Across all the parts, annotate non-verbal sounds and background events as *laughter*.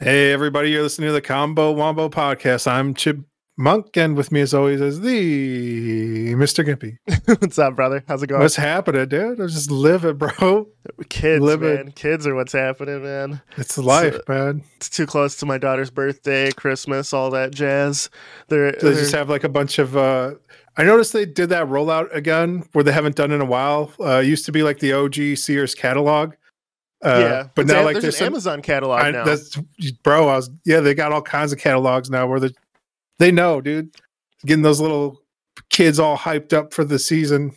Hey, everybody, you're listening to the Combo Wombo podcast. I'm Chip Monk, and with me, as always, is the Mr. Gimpy. *laughs* what's up, brother? How's it going? What's happening, dude? I'm just living, bro. Kids, living. man. Kids are what's happening, man. It's life, man. It's too close to my daughter's birthday, Christmas, all that jazz. They're, They they're- just have like a bunch of. uh I noticed they did that rollout again where they haven't done in a while. Uh, it used to be like the OG Sears catalog. Uh, yeah, but now a- like there's, there's an some, Amazon catalog I, now. that's bro. I was yeah. They got all kinds of catalogs now where they they know, dude. Getting those little kids all hyped up for the season.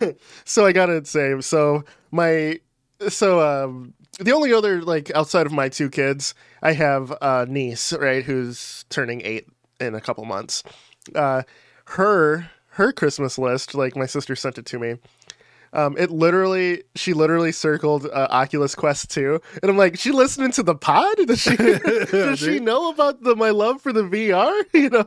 *laughs* so I gotta say, so my so um the only other like outside of my two kids, I have a niece, right, who's turning eight in a couple months. Uh her her Christmas list, like my sister sent it to me. Um, it literally, she literally circled uh, Oculus Quest 2, and I'm like, she listening to the pod? Does she, *laughs* does she *laughs* know about the my love for the VR? *laughs* You know,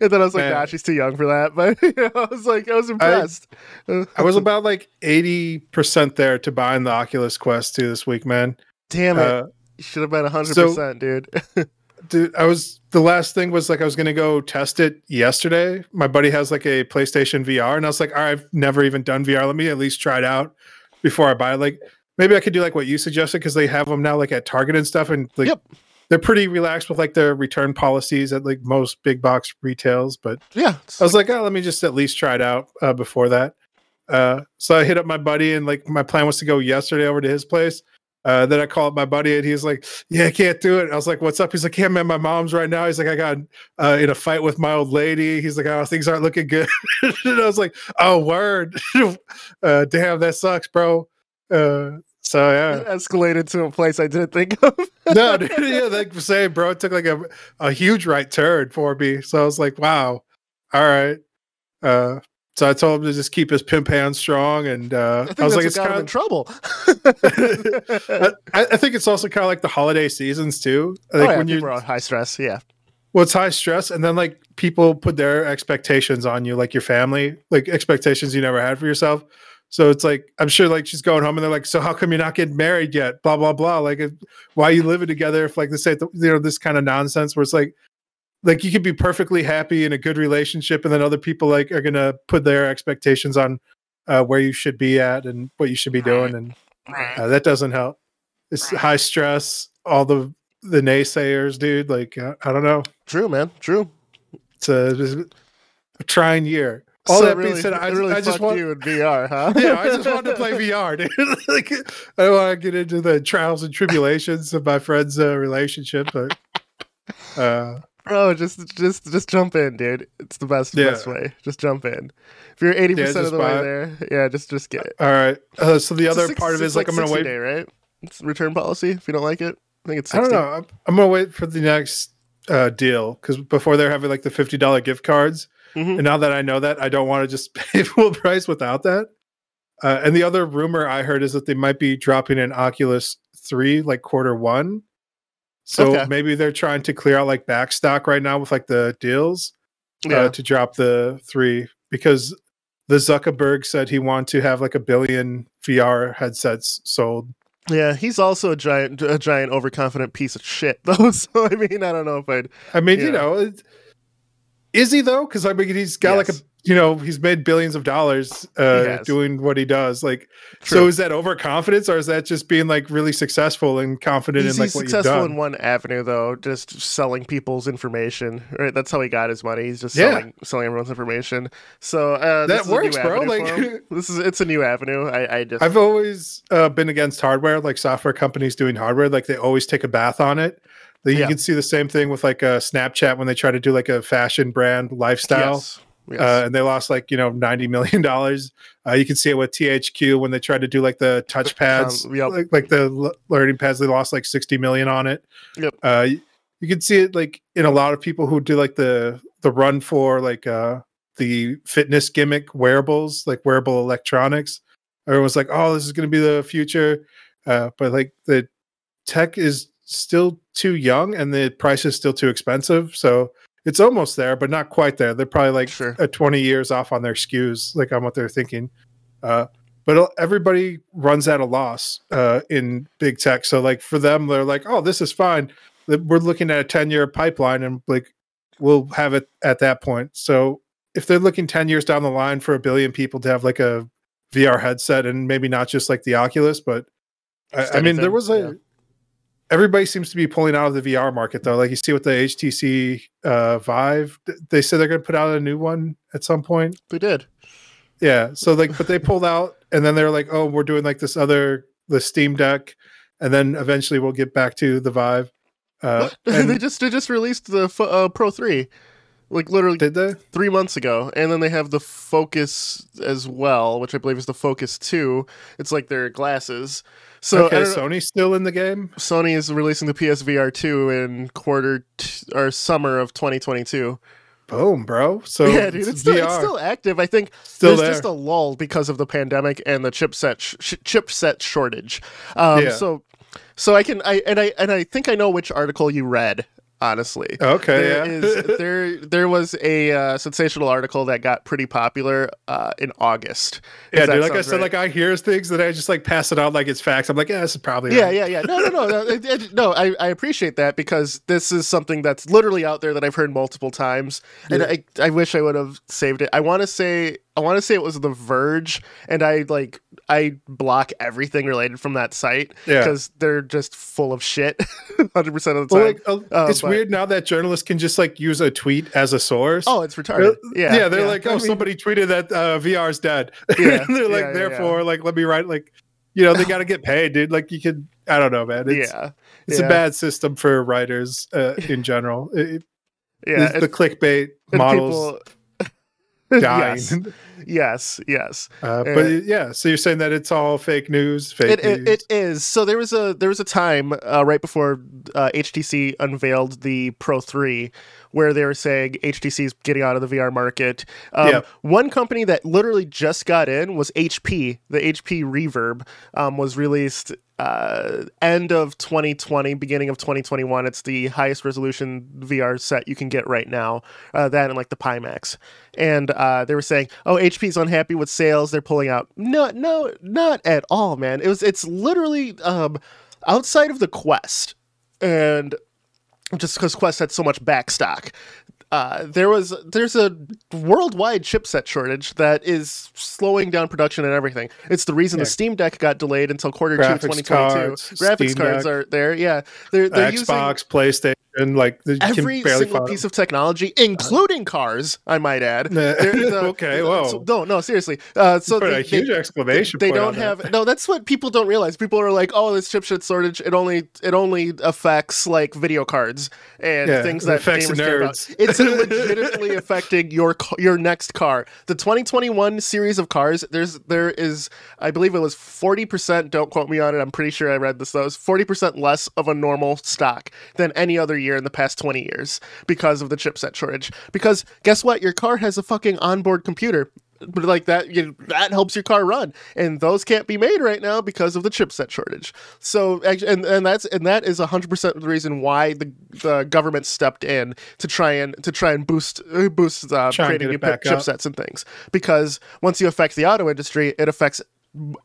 and then I was like, Man. God, she's too young for that. But you know, I was like, I was impressed. I was about like eighty percent there to buying the Oculus Quest 2 this week, man. Damn it. Uh, should have been 100%, so- dude. Dude, I was the last thing was like I was gonna go test it yesterday. My buddy has like a PlayStation VR, and I was like, all right, I've never even done VR. Let me at least try it out before I buy it. Like maybe I could do like what you suggested because they have them now like at Target and stuff, and like Yep. they're pretty relaxed with like their return policies at like most big box retails. But yeah. I was like, oh, let me just at least try it out uh, before that. Uh, so I hit up my buddy, and like my plan was to go yesterday over to his place. Uh, then I called my buddy, and he's like, "Yeah, I can't do it." I was like, "What's up?" He's like, "Yeah, man, my mom's right now." He's like, "I got uh, in a fight with my old lady." He's like, "Oh, things aren't looking good." *laughs* and I was like, "Oh, word, *laughs* uh, damn, that sucks, bro." Uh, so yeah, It escalated to a place I didn't think of. *laughs* no, dude, yeah, like saying, bro, it took like a, a huge right turn for me. So I was like, wow, all right. So I told him to just keep his pimp hand strong, and uh, I think I was like, "It's it's got him kind in of. trouble. *laughs* I, I think it's also kind of like the holiday seasons too. Like oh, yeah, when you're, on high stress. Yeah. well, it's high stress, and then like people put their expectations on you, like your family, like expectations you never had for yourself. So it's like I'm sure like she's going home and they're like, so how come you're not getting married yet? Blah blah blah. Like, if, why are you living together? If like this, you know, this kind of nonsense where it's like, like you could be perfectly happy in a good relationship, and then other people like are gonna put their expectations on uh, where you should be at and what you should be doing, and uh, that doesn't help. It's high stress. All the the naysayers, dude. Like uh, I don't know. True, man. True. It's a, just a trying year. All So that really, being said, I, *laughs* really I just want, you in VR, huh? *laughs* yeah, I just wanted to play VR, dude. *laughs* like, I don't want to get into the trials and tribulations of my friend's uh, relationship, but uh, Bro, just just just jump in, dude. It's the best Yeah. best way. Just jump in. If you're eighty Yeah, percent of the way it. there, yeah, just just get it. all right. Uh, so the It's other six- part of it's is like, I'm gonna wait. Day, right? It's return policy. If you don't like it, I think it's. I 60. don't know. I'm, I'm gonna wait for the next uh, deal because before they're having like the fifty dollar gift cards, Mhm. and now that I know that, I don't want to just *laughs* pay full price without that. Uh, and the other rumor I heard is that they might be dropping an Oculus Three like quarter one. So Okay. maybe they're trying to clear out like back stock right now with like the deals Yeah, uh, to drop the three because the Zuckerberg said he wanted to have like a billion VR headsets sold. yeah. He's also a giant, a giant overconfident piece of shit, *laughs* though. So I mean, I don't know if I'd. I mean, you know, is he though? Because I mean, he's got like a Yes. You know he's made billions of dollars uh, doing what he does. Like, so is that overconfidence or is that just being like really successful and confident He's, in like he's what you've successful done? in one avenue, though, just selling people's information. Right, that's how he got his money. He's just Yeah. selling selling everyone's information. So uh, That a works, bro. Like- *laughs* this is it's a new avenue. I, I just I've always uh, been against hardware, like software companies doing hardware. Like they always take a bath on it. You Yeah. can see the same thing with like uh, Snapchat when they try to do like a fashion brand lifestyle. yes, yes. uh, and they lost like you know ninety million dollars. Uh, you can see it with THQ when they tried to do like the touch pads, Um, yep. like, like the l- learning pads. They lost like sixty million on it. Yep. Uh, you, you can see it like in a lot of people who do like the the run for like uh, the fitness gimmick wearables, like wearable electronics. Everyone's like, "Oh, this is going to be the future," uh, but like the tech is still too young and the price is still too expensive. So it's almost there, but not quite there. They're probably like Sure. uh, 20 years off on their SKUs, like on what they're thinking. Uh, but everybody runs at a loss uh, in big tech. So like for them, they're like, oh, this is fine. We're looking at a 10 year pipeline and like we'll have it at that point. So if they're looking 10 years down the line for a billion people to have like a VR headset and maybe not just like the Oculus, but I, I mean, there was a, yeah. Everybody seems to be pulling out of the VR market though. Like you see with the HTC uh, Vive, they said they're going to put out a new one at some point. They did. Yeah. So like, but they pulled out and then they're like, oh, we're doing like this other, the Steam Deck. And then eventually we'll get back to the Vive. Uh, *laughs* they just they just released the uh, Pro Three, like literally did they three months ago, and then they have the Focus as well, which I believe is the Focus Two. It's like their glasses. So okay, Sony's still in the game. Sony is releasing the PSVR two in quarter t- or summer of 2022. Boom, bro. So yeah, dude, it's, still, it's still active. I think still there's there. just a lull because of the pandemic and the chipset sh- chipset shortage. Um, yeah. So so I can I and I and I think I know which article you read honestly. Okay. There yeah. is, *laughs* there there was a uh, sensational article that got pretty popular uh, in August. Yeah, dude. Like I said, right. like I hear things that I just like pass it out like it's facts. I'm like, yeah, this is probably yeah, right. yeah, yeah. No, no, no, no. it, it, no I, I appreciate that because this is something that's literally out there that I've heard multiple times, yeah. and I I wish I would have saved it. I want to say I want to say it was The Verge, and I like I block everything related from that site because yeah. they're just full of shit, *laughs* hundred percent of the time. Well, like, uh, it's but, weird now that journalists can just like use a tweet as a source. Oh, it's retarded. Yeah, yeah. They're yeah. like, oh, I mean, somebody tweeted that uh, VR's dead. *laughs* Yeah, they're like, therefore, like, let me write like, you know, they got to get paid, dude. Like, you could, I don't know, man. It's, yeah, it's a bad system for writers uh, in *laughs* general. It, yeah, the clickbait models. People, *laughs* dying. yes, yes. yes. Uh, but uh, yeah, so you're saying that it's all fake news, fake it, news. It, it is. So there was a there was a time uh, right before uh, HTC unveiled the Pro Three where they were saying HTC is getting out of the VR market. Um, yep. One company that literally just got in was HP. The HP Reverb um, was released uh, end of 2020, beginning of 2021. It's the highest resolution VR set you can get right now. Uh, that and like the Pimax. And uh, they were saying, "Oh, HP's unhappy with sales. They're pulling out." No, no, not at all, man. It was. It's literally um, outside of the Quest, and just because Quest had so much backstock. Uh, there was there's a worldwide chipset shortage that is slowing down production and everything. It's the reason yeah. the Steam Deck got delayed until quarter two 2022. Cards, Graphics Steam cards Deck, are there. Yeah, they're, they're Xbox, using PlayStation, like every single piece of technology, including cars. I might add. *laughs* The, okay, *laughs* whoa. So, no, no, seriously. Uh, so they, a huge they, exclamation. They, they don't have. That. No, that's what people don't realize. People are like, "Oh, this chipset shortage. It only it only affects like video cards and yeah, things that affects nerds. care about." It's *laughs* legitimately affecting your your next car. The 2021 series of cars, there's there is I believe it was 40%, don't quote me on it. I'm pretty sure I read this though. It's 40% less of a normal stock than any other year in the past 20 years because of the chipset shortage. Because guess what? Your car has a fucking onboard computer but like that you, that helps your car run and those can't be made right now because of the chipset shortage so and and that's and that is 100% the reason why the the government stepped in to try and to try and boost boost uh, creating new chipsets up. and things because once you affect the auto industry it affects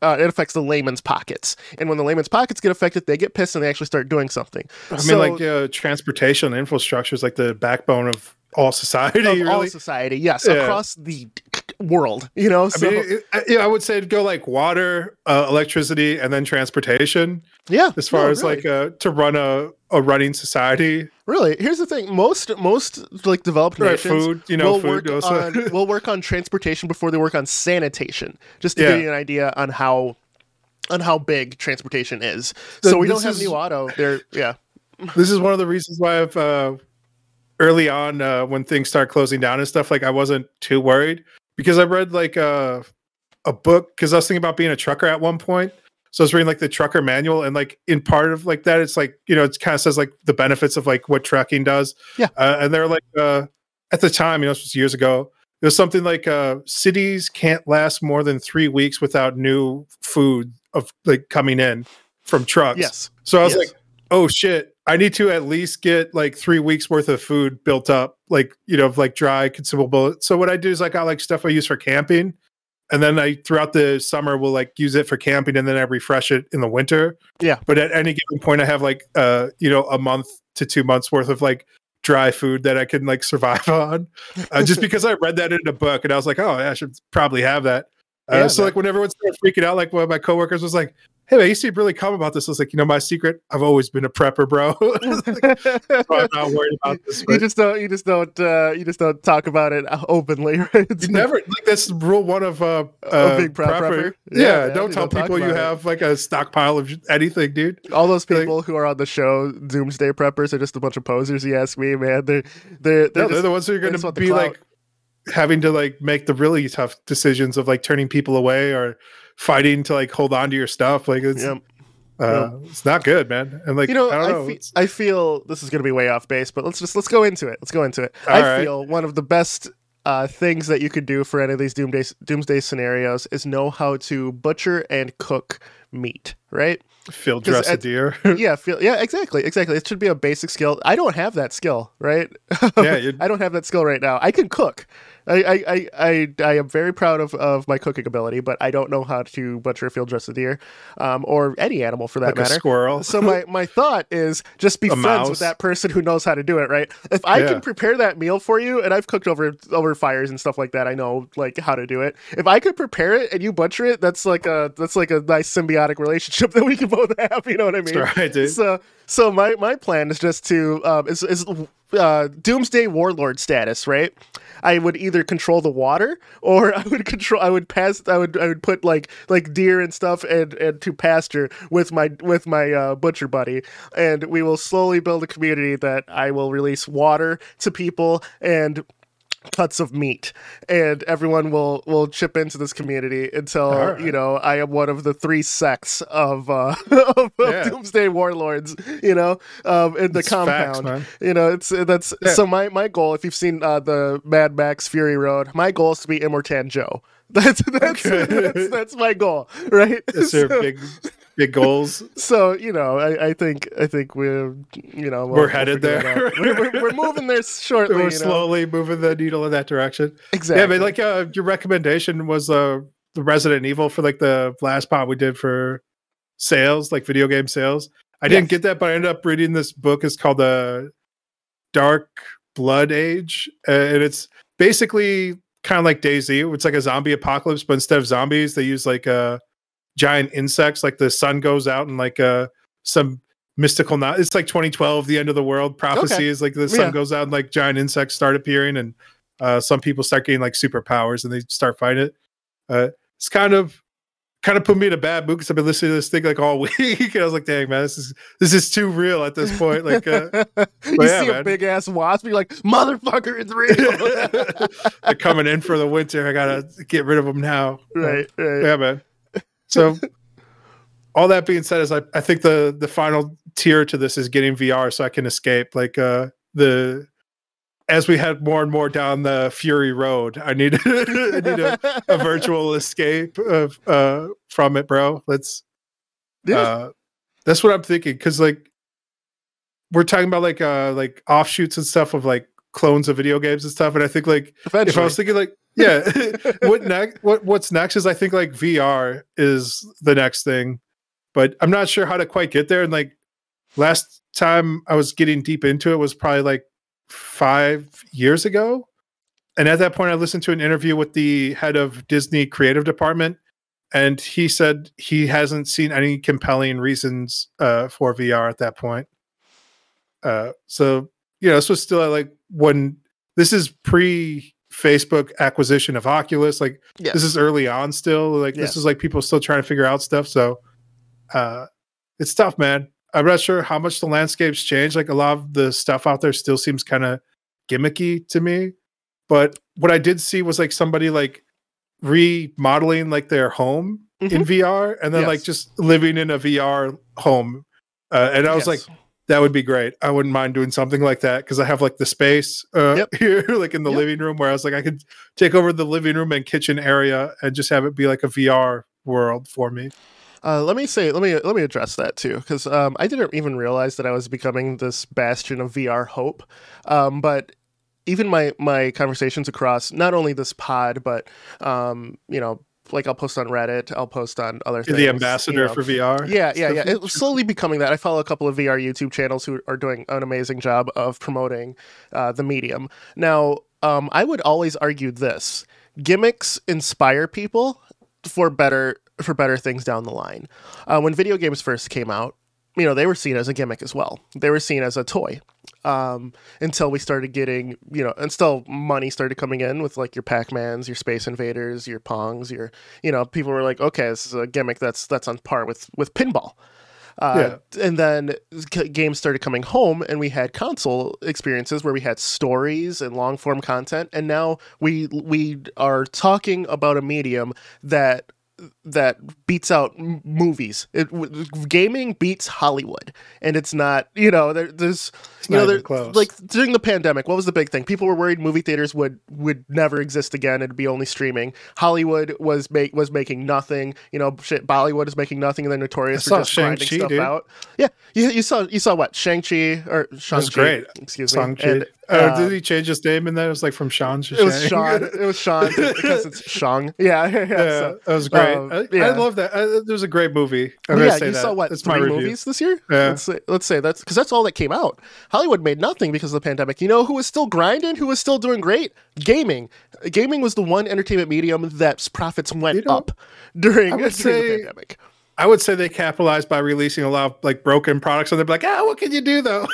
uh, it affects the layman's pockets, and when the layman's pockets get affected, they get pissed and they actually start doing something. I so, mean, like uh, transportation infrastructure is like the backbone of all society. Really. all society, yes, yeah. across the world. You know, so I mean, it, it, yeah, I would say go like water, uh, electricity, and then transportation. Yeah, as far no, as really. like uh, to run a, a running society. Really, here's the thing: most most like developed right, nations, food, you know, will food work goes on *laughs* will work on transportation before they work on sanitation. Just to yeah. give you an idea on how on how big transportation is. So we don't have is, new auto. There, yeah. This is one of the reasons why I've uh, early on uh, when things start closing down and stuff. Like I wasn't too worried because I read like a a book because I was thinking about being a trucker at one point. So I was reading like the trucker manual, and like in part of like that, it's like you know it kind of says like the benefits of like what trucking does. Yeah, uh, and they're like uh, at the time, you know, this was years ago. It was something like uh, cities can't last more than three weeks without new food of like coming in from trucks. Yes. So I was yes. like, oh shit, I need to at least get like three weeks worth of food built up, like you know, like dry consumable. So what I do is I got like stuff I use for camping, and then I throughout the summer will like use it for camping, and then I refresh it in the winter. Yeah. But at any given point, I have like uh you know a month to two months worth of like dry food that I can like survive *laughs* on, uh, just because I read that in a book and I was like, oh, I should probably have that. Uh, Yeah, so man. like when everyone started freaking out, like one of my coworkers was like, "Hey, man, you seem really calm about this." I was like, "You know, my secret, I've always been a prepper, bro. *laughs* so I'm not worried about *laughs* this." you just don't you just don't uh, you just don't talk about it *laughs* openly right It's you never like that's rule one of uh, A uh big prep prepper? Yeah, Yeah, man, don't tell don't people you it. have like a stockpile of anything, dude. all those Like- people who are on the show doomsday preppers are just a bunch of posers you ask me man they're they're they're, No, they're the ones who are going to be like having to like make the really tough decisions of like turning people away or fighting to like hold on to your stuff. Like it's Yep. uh, it's not good, man. And like you know, I I, know. fe- I feel this is going to be way off base, but let's just let's go into it. Let's go into it. All I right. feel one of the best uh, things that you could do for any of these doomsday doomsday scenarios is know how to butcher and cook meat. Right? Field dress a deer. *laughs* yeah. Feel yeah. Exactly. Exactly. It should be a basic skill. I don't have that skill. Right? yeah, *laughs* I don't have that skill right now. I can cook. I I, I, I, am very proud of, of my cooking ability, but I don't know how to butcher a field dress a deer, um, or any animal for that like a matter. squirrel. So my, *laughs* my thought is just be A friends mouse. with that person who knows how to do it, right? If I Yeah. can prepare that meal for you, and I've cooked over over fires and stuff like that, I know like how to do it. If I could prepare it and you butcher it, that's like a that's like a nice symbiotic relationship *laughs* that we can both have. You know what I mean? That's right, dude. So so my my plan is just to um is is uh doomsday warlord status, right? I would either control the water or *laughs* I would control I would pass I would I would put like like deer and stuff and and to pasture with my with my uh, butcher buddy. And we will slowly build a community that I will release water to people and cuts of meat and everyone will will chip into this community until right. you know i am one of the three sects of uh *laughs* of, Yeah. doomsday warlords you know um in the It's compound facts, you know it's that's Yeah. so my my goal if you've seen uh the mad max fury road my goal is to be immortan joe *laughs* that's that's, Okay. that's that's my goal right there *laughs* so, big big goals? *laughs* so, you know I, I think i think we're you know we'll- We're we'll headed there. we're, we're, we're moving there *laughs* shortly We're you know? slowly moving the needle in that direction. exactly Yeah, but like uh, your recommendation was uh, the Resident Evil for like the last pod we did for sales, like video game sales. I didn't get that, but I ended up reading this book. It's called the Dark Blood Age, uh, and it's basically kind of like DayZ. It's like a zombie apocalypse, but instead of zombies, they use like uh, giant insects. Like the sun goes out and like uh, some mystical. Not it's like 2012, the end of the world prophecy Okay. is like the sun Yeah. goes out and like giant insects start appearing and uh, some people start getting like superpowers and they start fighting it. Uh, it's kind of kind of put me in a bad mood because I've been listening to this thing like all *laughs* week, and I was like, "Dang man, this is this is too real at this point." Like, uh, *laughs* you yeah, see a big ass wasp, you're like, motherfucker, it's real. *laughs* they're coming in for the winter. I gotta get rid of them now. right, right. Yeah, man. So, all that being said, is I, I think the the final tier to this is getting VR so I can escape. Like uh the as we head more and more down the Fury Road, I need *laughs* I need a, a *laughs* virtual escape of uh from it, bro. Let's Yeah. uh that's what I'm thinking because like we're talking about like uh like offshoots and stuff of like clones of video games and stuff, and I think like if I was thinking like yeah. *laughs* What *laughs* next what what's next is i think like vr is the next thing but i'm not sure how to quite get there. And like last time i was getting deep into it was probably like five years ago. And at that point i listened to an interview with the head of disney creative department and he said he hasn't seen any compelling reasons uh, for vr at that point. Uh, so you know this was still like when this is pre Facebook acquisition of Oculus. Like Yes. this is early on still. Like Yeah. this is like people still trying to figure out stuff. So uh it's tough, man. I'm not sure how much the landscape's changed. Like a lot of the stuff out there still seems kind of gimmicky to me. But what I did see was like somebody like remodeling like their home in VR and then like just living in a VR home. Uh, and I was like, Yes. That would be great. I wouldn't mind doing something like that because I have like the space uh, Yep. *laughs* here, like in the Yep. living room, where I was like, I could take over the living room and kitchen area and just have it be like a VR world for me. Uh, let me say, let me let me address that too, because um, I didn't even realize that I was becoming this bastion of VR hope. Um, but even my my conversations across not only this pod, but um, you know, like I'll post on Reddit, I'll post on other things. the you ambassador know. for VR. Yeah, yeah, yeah. It's slowly becoming that. I follow a couple of VR YouTube channels who are doing an amazing job of promoting uh, the medium. Now, um, I would always argue this: gimmicks inspire people for better for better things down the line. Uh, when video games first came out, you know, they were seen as a gimmick as well. They were seen as a toy. Um, until we started getting, you know, until money started coming in with like your Pac-Mans, your Space Invaders, your Pongs, your, you know, people were like, okay, this is a gimmick that's that's on par with with pinball. Uh, And then g- games started coming home, and we had console experiences where we had stories and long form content. And now we we are talking about a medium that that beats out m- movies. It, w- gaming beats Hollywood, and it's not. You know, there, there's It's you know, there, like during the pandemic, what was the big thing? People were worried movie theaters would would never exist again. It'd be only streaming. Hollywood was make was making nothing. You know, shit. Bollywood is making nothing, and they're notorious I for just grinding Shang-Chi, stuff dude. out. Yeah, you, you saw you saw what Shang Chi or Shang was great. Excuse me. Song And, uh, did he change his name in there? It was like from Sean to it was Sean. *laughs* It was Sean because it's Shang. *laughs* Yeah, yeah. yeah, so- that was great. um, I, I love that. Uh, it was a great movie. I'm yeah, say you that. saw what three my review. movies this year? Yeah. Let's say, let's say that's because that's all that came out. Hollywood made nothing because of the pandemic. You know who was still grinding? Who was still doing great? Gaming. Gaming was the one entertainment medium that's profits went You know, up during, *laughs* during would the pandemic. I would say they capitalized by releasing a lot of like broken products, and they're like, "Ah, what can you do though?"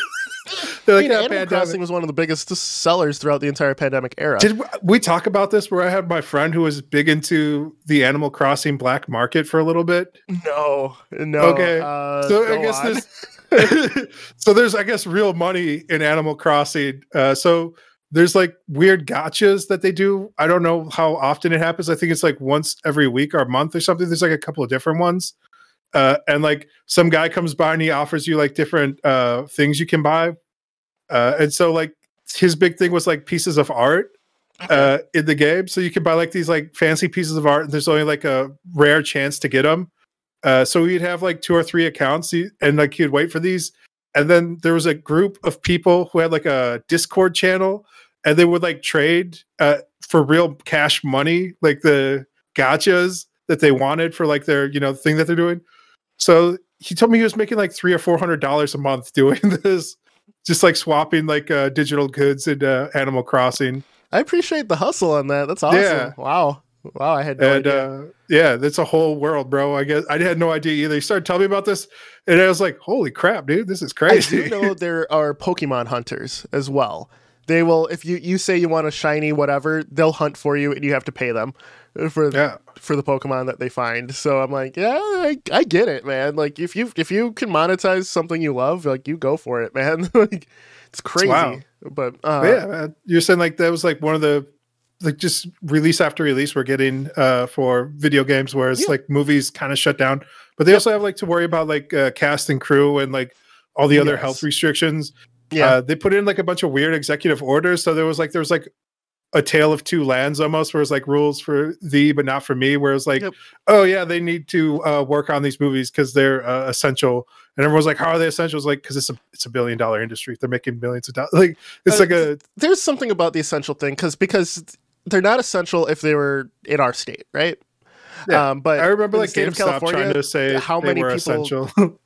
They're I mean, "Yeah, Animal pandemic." Crossing was one of the biggest sellers throughout the entire pandemic era. Did we talk about this? Where I had my friend who was big into the Animal Crossing black market for a little bit. no, no. Okay, uh, so I guess on. this. *laughs* so there's, I guess, real money in Animal Crossing. Uh, so there's like weird gotchas that they do. I don't know how often it happens. I think it's like once every week or month or something. There's like a couple of different ones. Uh, and like some guy comes by and he offers you like different uh, things you can buy. Uh, and so like his big thing was like pieces of art uh, in the game. So you can buy like these like fancy pieces of art, and there's only like a rare chance to get them. Uh, so we'd have like two or three accounts, and like he'd wait for these. And then there was a group of people who had like a Discord channel, and they would like trade uh, for real cash money, like the gotchas that they wanted for like their you know thing that they're doing. So he told me he was making like three or four hundred dollars a month doing *laughs* this, just like swapping like uh, digital goods in uh, Animal Crossing. I appreciate the hustle on that. That's awesome. Yeah. Wow. Wow. I had no and idea. uh, yeah, that's a whole world, bro. I guess I had no idea either. He started telling me about this, and I was like, "Holy crap, dude! This is crazy." I crazy." do know *laughs* there are Pokemon hunters as well. They will, if you, you say you want a shiny whatever, they'll hunt for you, and you have to pay them for yeah, for the Pokemon that they find. So I'm like, yeah, I, I get it, man. Like if you if you can monetize something you love, like you go for it, *laughs* man. like it's crazy. Wow. But uh, But yeah, man. You're saying like that was like one of the like just release after release we're getting uh for video games, whereas Yeah. like movies kind of shut down. But they also have like to worry about like uh, cast and crew and like all the other Yes. health restrictions. yeah, Uh, they put in like a bunch of weird executive orders. So there was like there was like a tale of two lands almost, where it's like rules for thee but not for me. where it's like, Yep. oh yeah, they need to uh, work on these movies because they're uh, essential. And everyone's like, how are they essential? It's like because it's a it's a billion dollar industry. They're making millions of dollars. Like it's Uh, like a there's something about the essential thing because because they're not essential if they were in our state, right? Yeah. Um, but I remember like state of GameStop trying to say how many were people- essential. *laughs*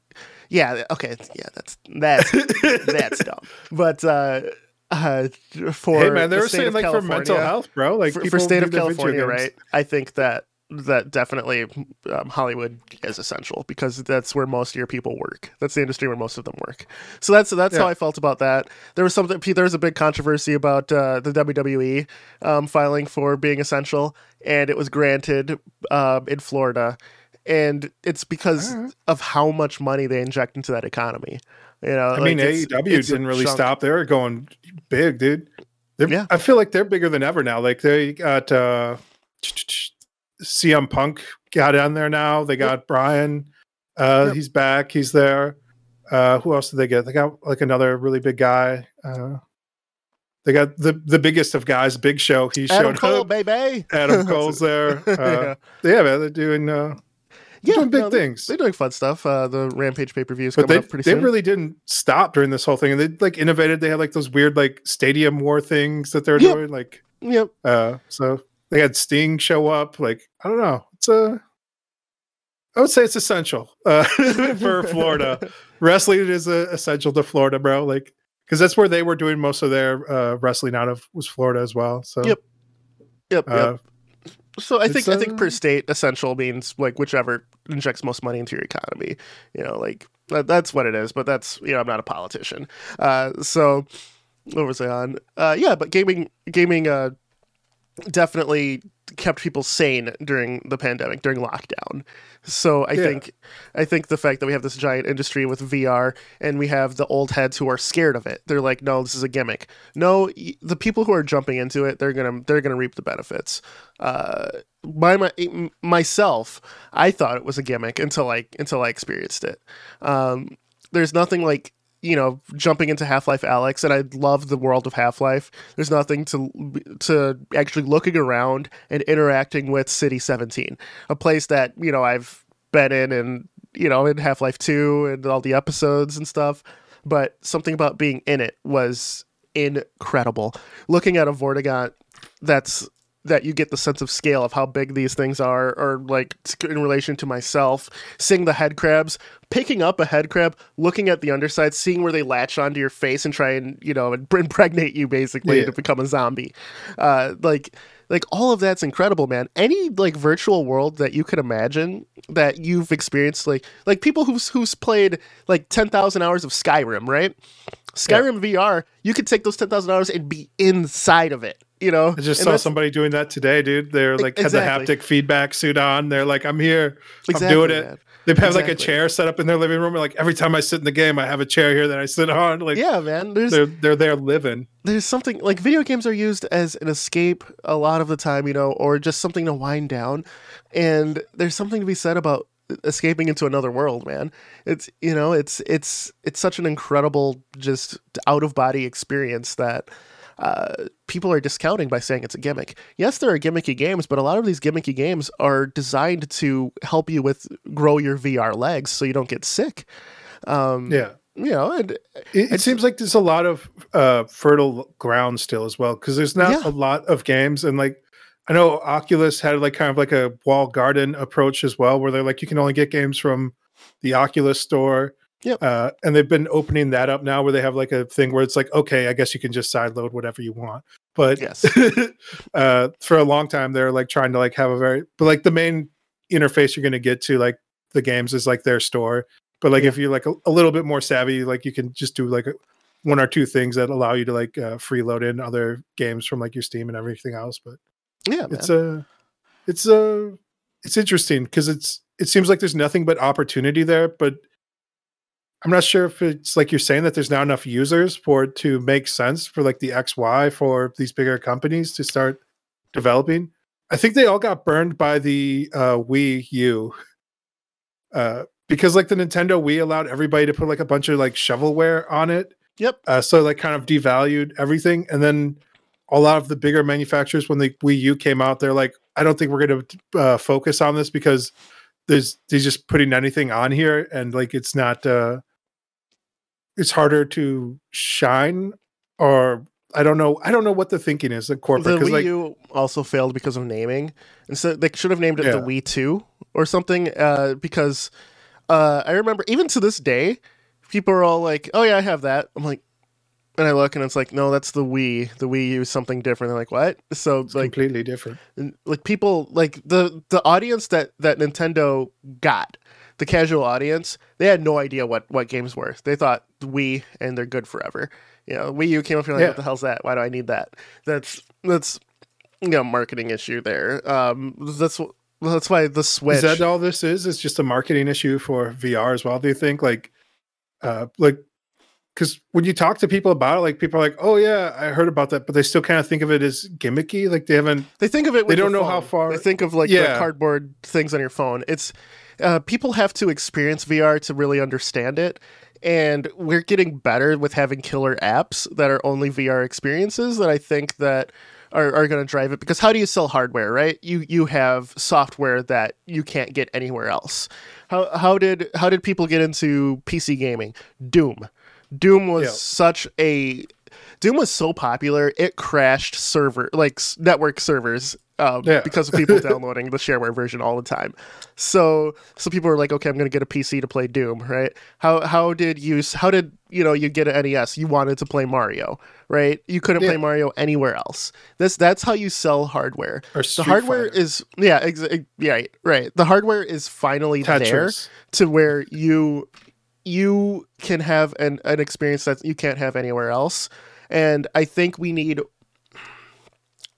Yeah. Okay. Yeah. That's that's that's *laughs* dumb. But uh, uh, for hey man, they the were saying like for mental health, bro. Like for, for state of California, right? I think that that definitely um, Hollywood is essential because that's where most of your people work. That's the industry where most of them work. So that's that's how I felt about that. There was something. There was a big controversy about uh, the WWE um, filing for being essential, and it was granted um, in Florida, and it's because Alright. of how much money they inject into that economy. You know, I mean, it's- AEW it's didn't really chunk. stop. They're going big, dude. They're, Yeah. I feel like they're bigger than ever now. Like they got uh, CM Punk got on there now. They got Brian. Uh, Yep. He's back. He's there. Uh, who else did they get? They got like another really big guy. Uh, they got the the biggest of guys, Big Show. He Adam showed Cole, up. baby. Adam *laughs* Cole's there. *laughs* Uh, yeah, man, they're doing uh, yeah, doing big no, things. They're doing fun stuff. Uh, the Rampage pay per view is but they up pretty they soon. really didn't stop during this whole thing, and they like innovated. They had like those weird like stadium war things that they're Yep. doing. Like, yep. uh, so they had Sting show up. Like I don't know, it's a I would say it's essential uh, *laughs* for Florida. *laughs* wrestling is a, essential to Florida, bro. Like because that's where they were doing most of their uh, wrestling out of was Florida as well. So Yep. Yep. uh, yep. So I think I think per uh, state essential means like whichever injects most money into your economy. You know, like that, that's what it is. But that's you know I'm not a politician. Uh, so what was I on? Uh, yeah, but gaming gaming uh, definitely kept people sane during the pandemic during lockdown. So I Yeah. think I think the fact that we have this giant industry with VR and we have the old heads who are scared of it. They're like, no, this is a gimmick. No, the people who are jumping into it, they're gonna they're gonna reap the benefits. Uh, by my myself, I thought it was a gimmick until I until I experienced it. Um, there's nothing like you know jumping into Half-Life Alyx, and I love the world of Half-Life. There's nothing to to actually looking around and interacting with City 17, a place that you know I've been in and you know in Half-Life 2 and all the episodes and stuff. But something about being in it was incredible. Looking at a Vortigaunt that's that you get the sense of scale of how big these things are, or like in relation to myself, seeing the head crabs, picking up a head crab, looking at the underside, seeing where they latch onto your face and try and you know *laughs* impregnate you basically Yeah. to become a zombie. Uh, like like all of that's incredible, man. Any like virtual world that you could imagine that you've experienced, like like people who's who's played like ten thousand hours of Skyrim, right? Skyrim VR, you could take those ten thousand hours and be inside of it. You know, I just saw somebody doing that today, dude. They're like exactly. had the haptic feedback suit on. They're like, I'm here. I'm doing it. man. They have like a chair set up in their living room. Like every time I sit in the game, I have a chair here that I sit on. Like Yeah, man. There's they're they're there living. there's something like video games are used as an escape a lot of the time, you know, or just something to wind down. And there's something to be said about escaping into another world, man. It's you know, it's it's it's such an incredible just out of body experience that uh, people are discounting by saying it's a gimmick. Yes, there are gimmicky games, but a lot of these gimmicky games are designed to help you with grow your VR legs so you don't get sick. Um, Yeah. you know, and It, it seems like there's a lot of uh, fertile ground still as well because there's not Yeah. a lot of games and like I know Oculus had like kind of like a wall garden approach as well where they're like you can only get games from the Oculus store. Yep. Uh, and they've been opening that up now where they have like a thing where it's like okay I guess you can just sideload whatever you want. But Yes. *laughs* uh, for a long time they're like trying to like have a very but like the main interface you're going to get to like the games is like their store but like Yeah. if you're like a, a little bit more savvy like you can just do like a, one or two things that allow you to like uh, freeload in other games from like your steam and everything else but yeah, man. it's a it's a it's interesting because it's it seems like there's nothing but opportunity there but i'm not sure if it's like you're saying that there's not enough users for it to make sense for like the xy for these bigger companies to start developing. I think they all got burned by the uh wii u. Uh because like the nintendo wii allowed everybody to put like a bunch of like shovelware on it. Yep. uh, so like kind of devalued everything. And then a lot of the bigger manufacturers when the wii u came out they're like i don't think we're going to uh, focus on this because there's they're just putting anything on here and like it's not uh it's harder to shine or i don't know i don't know what the thinking is at corporate The because Wii like U also failed because of naming, and so they should have named it the Wii Two or something. Uh, because uh, I remember even to this day, people are all like, "Oh yeah, I have that." I'm like, and I look and it's like, "No, that's the Wii. The Wii U is something different." They're like, "What?" So it's like, completely different like people like the the audience that that Nintendo got, the casual audience, they had no idea what what games were. They thought Wii and they're good forever. You know, Wii U came up, you're like, Yeah. what the hell's that? Why do I need that? That's that's you know, marketing issue there. Um, that's that's why the Switch. is that all this is it's just a marketing issue for vr as well do you think like uh like because when you talk to people about it like people are like oh yeah i heard about that but they still kind of think of it as gimmicky like they haven't They think of it. With They don't know how far- They think of like the cardboard things on your phone. It's uh, people have to experience VR to really understand it, and we're getting better with having killer apps that are only VR experiences. That I think that are, are going to drive it because how do you sell hardware, right? You you have software that you can't get anywhere else. How how did how did people get into PC gaming? Doom. Doom was Yeah. such a Doom was so popular it crashed server like network servers um, Yeah. because of people *laughs* downloading the shareware version all the time. So so people were like, okay, I'm going to get a PC to play Doom, right? How how did you how did you know you get an NES? You wanted to play Mario, right? You couldn't Yeah. play Mario anywhere else. This that's how you sell hardware. Or The hardware Fighter. is yeah, ex- yeah, right, right. The hardware is finally there to where you you can have an, an experience that you can't have anywhere else. And i think we need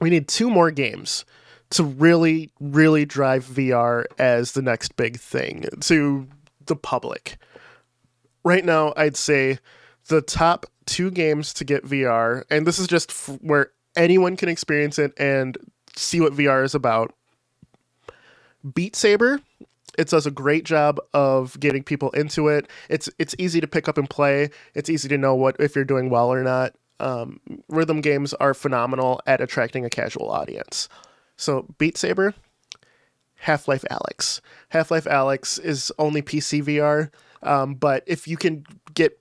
we need two more games to really really drive vr as the next big thing to the public. Right now i'd say the top two games to get vr and this is just f- where anyone can experience it and see what vr is about. Beat saber it does a great job of getting people into it. It's it's easy to pick up and play. It's easy to know what if you're doing well or not. Um, rhythm games are phenomenal at attracting a casual audience. So Beat Saber, Half Life Alyx. Half Life Alyx is only PC VR, um, but if you can get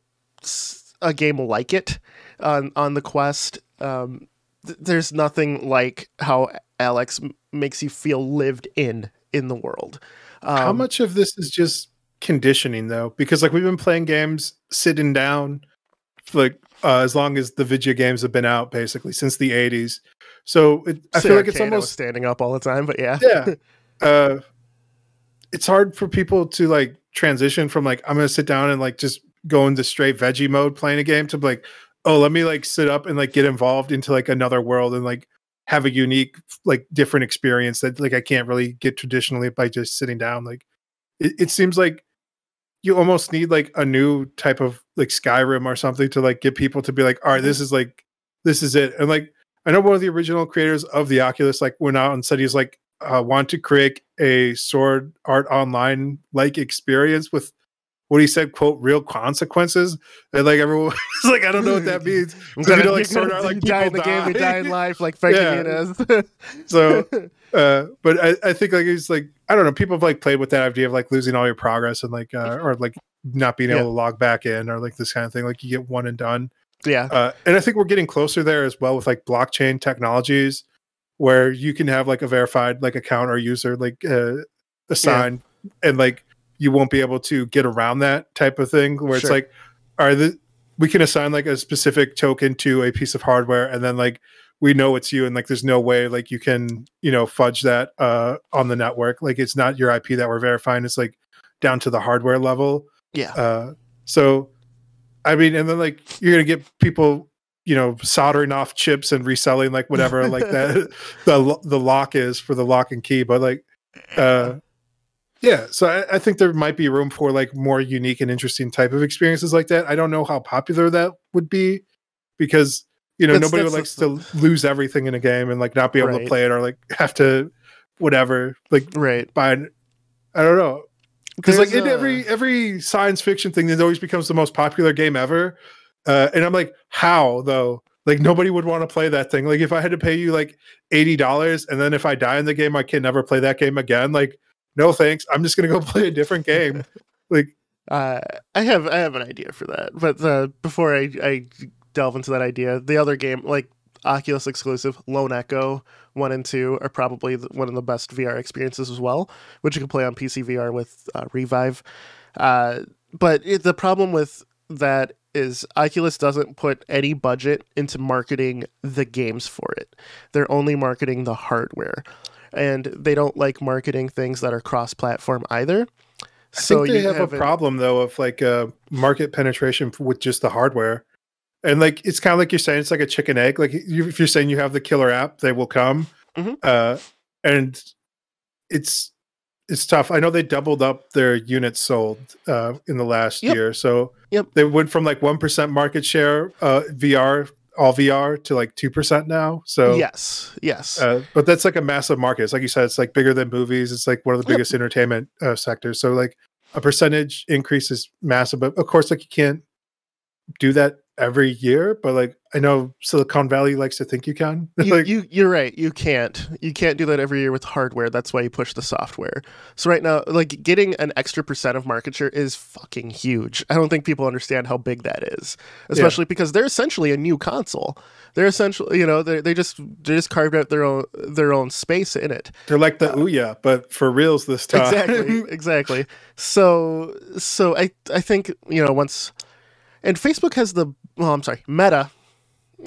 a game like it on on the Quest, um, th- there's nothing like how Alyx makes you feel lived in in the world. Um, How much of this is just conditioning though? Because like we've been playing games sitting down like uh, as long as the video games have been out, basically since the '80s. So it, I say feel like it's almost standing up all the time, but yeah, yeah. *laughs* Uh, it's hard for people to like transition from like I'm gonna sit down and like just go into straight veggie mode playing a game to like oh let me like sit up and like get involved into like another world and like have a unique like different experience that like I can't really get traditionally by just sitting down. Like it, it seems like you almost need like a new type of like Skyrim or something to like get people to be like, all right, this is like this is it. And like I know one of the original creators of the Oculus like went out and said he's like uh, want to create a sword art online like experience with what he said quote real consequences and like everyone *laughs* was like I don't know what that means. *laughs* I'm So, you know, like, *laughs* sword gonna like, die in the people game, you die. die in life, like Frankie Yeah. So uh but I, I think like it's like I don't know people have like played with that idea of like losing all your progress and like uh, or like not being able Yeah. to log back in or like this kind of thing like you get one and done yeah, uh, and I think we're getting closer there as well with like blockchain technologies, where you can have like a verified like account or user like uh, assigned, and like you won't be able to get around that type of thing. Where it's like, are the we can assign like a specific token to a piece of hardware, and then like we know it's you, and like there's no way like you can you know fudge that uh, on the network. Like it's not your IP that we're verifying; it's like down to the hardware level. yeah, Uh, so, I mean, and then like you're gonna get people, you know, soldering off chips and reselling like whatever like that *laughs* *laughs* the the lock is for the lock and key. But like, uh, yeah. So I, I think there might be room for like more unique and interesting type of experiences like that. I don't know how popular that would be because you know That's- nobody that's likes to lose everything in a game and like not be able Right. to play it or like have to whatever like right. buy. an- I don't know because like in a- every every science fiction thing it always becomes the most popular game ever uh and i'm like how though like nobody would want to play that thing like if i had to pay you like $80 and then if i die in the game i can never play that game again like no thanks i'm just gonna go *laughs* play a different game *laughs* like Uh, I have I have an idea for that, but uh, before I, I delve into that idea, the other game like Oculus exclusive Lone Echo one and two are probably one of the best VR experiences as well, which you can play on PC VR with uh, Revive. Uh, but it, the problem with that is Oculus doesn't put any budget into marketing the games for it. They're only marketing the hardware, and they don't like marketing things that are cross-platform either. i think they you have, a it- problem though of like uh market penetration with just the hardware and like it's kind of like you're saying it's like a chicken egg like you, if you're saying you have the killer app they will come Mhm. uh and it's it's tough i know they doubled up their units sold uh in the last Yep. year so Yep. they went from like 1% market share uh vr all vr to like 2% now so yes, yes, uh, but that's like a massive market. It's like you said, it's like bigger than movies. It's like one of the Yep. biggest entertainment uh, sectors. So like a percentage increase is massive, but of course, like you can't do that every year, but like I know Silicon Valley likes to think you can. *laughs* you, like, you you're right. You can't. You can't do that every year with hardware. That's why you push the software. So right now, like getting an extra percent of market share is fucking huge. I don't think people understand how big that is, especially because they're essentially a new console. They're essentially, you know, they they just they just carved out their own their own space in it. they're like the uh, Ouya, but for reals this time. Exactly, *laughs* exactly. So so I I think you know once, and Facebook has the well, I'm sorry, Meta